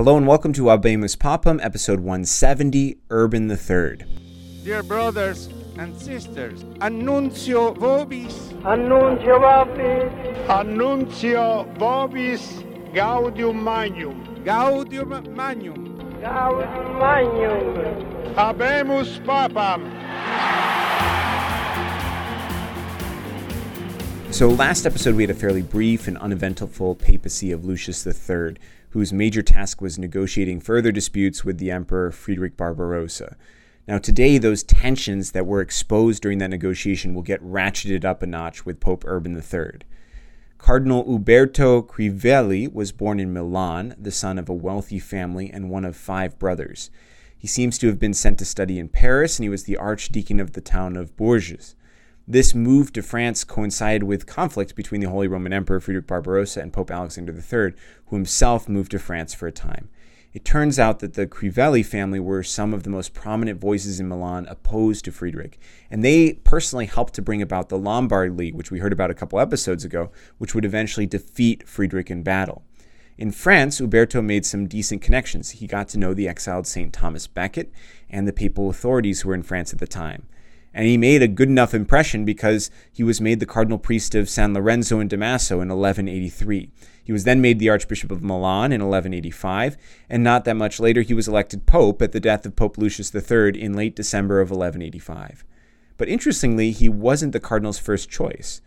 Hello and welcome to Habemus Papam, episode 170, Urban III. Dear brothers and sisters, annuncio vobis, Annuncio vobis, annuncio vobis gaudium magnum. gaudium magnum. gaudium magnum. Habemus papam. So, last episode we had a fairly brief and uneventful papacy of Lucius III, whose major task was negotiating further disputes with the Emperor Friedrich Barbarossa. Now, today, those tensions that were exposed during that negotiation will get ratcheted up a notch with Pope Urban III. Cardinal Uberto Crivelli was born in Milan, the son of a wealthy family and one of five brothers. He seems to have been sent to study in Paris, and he was the archdeacon of the town of Bourges. This move to France coincided with conflict between the Holy Roman Emperor Friedrich Barbarossa and Pope Alexander III, who himself moved to France for a time. It turns out that the Crivelli family were some of the most prominent voices in Milan opposed to Friedrich, and they personally helped to bring about the Lombard League, which we heard about a couple episodes ago, which would eventually defeat Friedrich in battle. In France, Uberto made some decent connections. He got to know the exiled St. Thomas Becket and the papal authorities who were in France at the time and he made a good enough impression because he was made the cardinal priest of San Lorenzo in Damaso in 1183. He was then made the Archbishop of Milan in 1185, and not that much later he was elected Pope at the death of Pope Lucius III in late December of 1185. But interestingly, he wasn't the cardinal's first choice.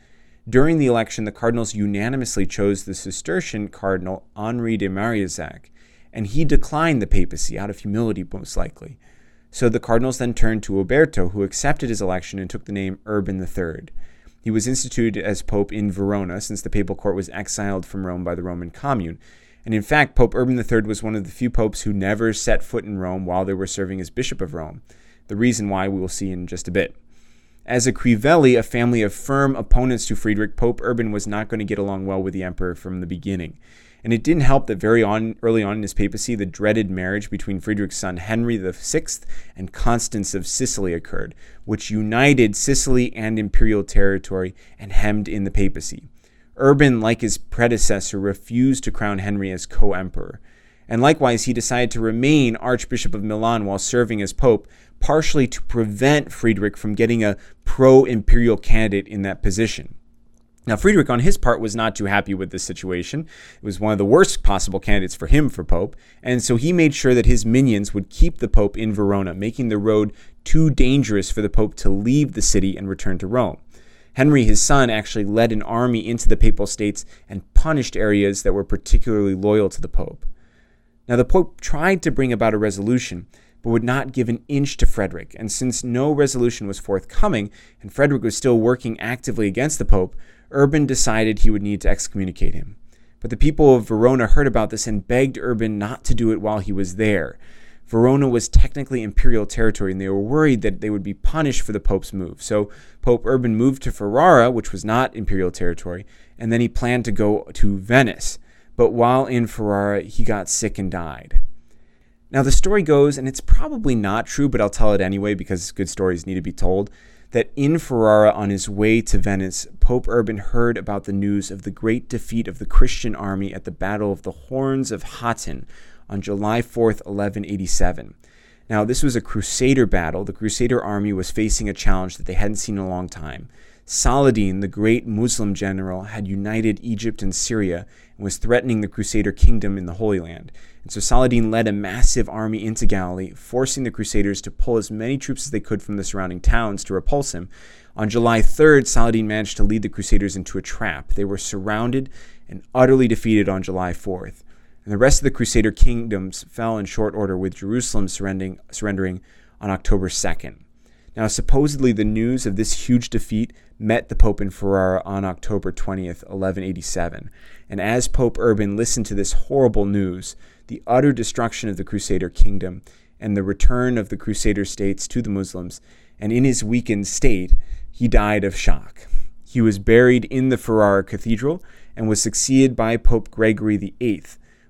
During the election, the cardinals unanimously chose the Cistercian cardinal Henri de Marillac, and he declined the papacy out of humility, most likely. So the cardinals then turned to Uberto, who accepted his election and took the name Urban III. He was instituted as pope in Verona since the papal court was exiled from Rome by the Roman Commune. And in fact, Pope Urban III was one of the few popes who never set foot in Rome while they were serving as Bishop of Rome. The reason why we will see in just a bit. As a Crivelli, a family of firm opponents to Friedrich, Pope Urban was not going to get along well with the emperor from the beginning. And it didn't help that very on, early on in his papacy, the dreaded marriage between Friedrich's son Henry VI and Constance of Sicily occurred, which united Sicily and imperial territory and hemmed in the papacy. Urban, like his predecessor, refused to crown Henry as co emperor. And likewise, he decided to remain Archbishop of Milan while serving as Pope, partially to prevent Friedrich from getting a pro imperial candidate in that position. Now, Friedrich, on his part, was not too happy with this situation. It was one of the worst possible candidates for him for Pope, and so he made sure that his minions would keep the Pope in Verona, making the road too dangerous for the Pope to leave the city and return to Rome. Henry, his son, actually led an army into the Papal States and punished areas that were particularly loyal to the Pope. Now, the Pope tried to bring about a resolution, but would not give an inch to Frederick, and since no resolution was forthcoming, and Frederick was still working actively against the Pope, Urban decided he would need to excommunicate him. But the people of Verona heard about this and begged Urban not to do it while he was there. Verona was technically imperial territory, and they were worried that they would be punished for the Pope's move. So Pope Urban moved to Ferrara, which was not imperial territory, and then he planned to go to Venice. But while in Ferrara, he got sick and died. Now, the story goes, and it's probably not true, but I'll tell it anyway because good stories need to be told that in Ferrara on his way to Venice, Pope Urban heard about the news of the great defeat of the Christian army at the Battle of the Horns of Hattin on July 4th, 1187. Now, this was a crusader battle. The crusader army was facing a challenge that they hadn't seen in a long time. Saladin, the great Muslim general, had united Egypt and Syria and was threatening the crusader kingdom in the Holy Land. And so Saladin led a massive army into Galilee, forcing the Crusaders to pull as many troops as they could from the surrounding towns to repulse him. On July 3rd, Saladin managed to lead the Crusaders into a trap. They were surrounded and utterly defeated on July 4th. And the rest of the Crusader kingdoms fell in short order, with Jerusalem surrendering, surrendering on October 2nd. Now, supposedly, the news of this huge defeat met the Pope in Ferrara on October 20th, 1187. And as Pope Urban listened to this horrible news, the utter destruction of the Crusader kingdom, and the return of the Crusader states to the Muslims, and in his weakened state, he died of shock. He was buried in the Ferrara Cathedral and was succeeded by Pope Gregory VIII,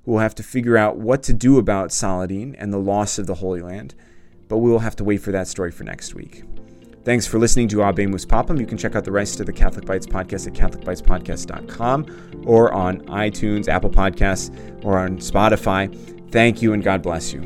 who will have to figure out what to do about Saladin and the loss of the Holy Land. But we will have to wait for that story for next week. Thanks for listening to Habemus Papam. You can check out the rest of the Catholic Bites podcast at CatholicBitesPodcast.com or on iTunes, Apple Podcasts, or on Spotify. Thank you and God bless you.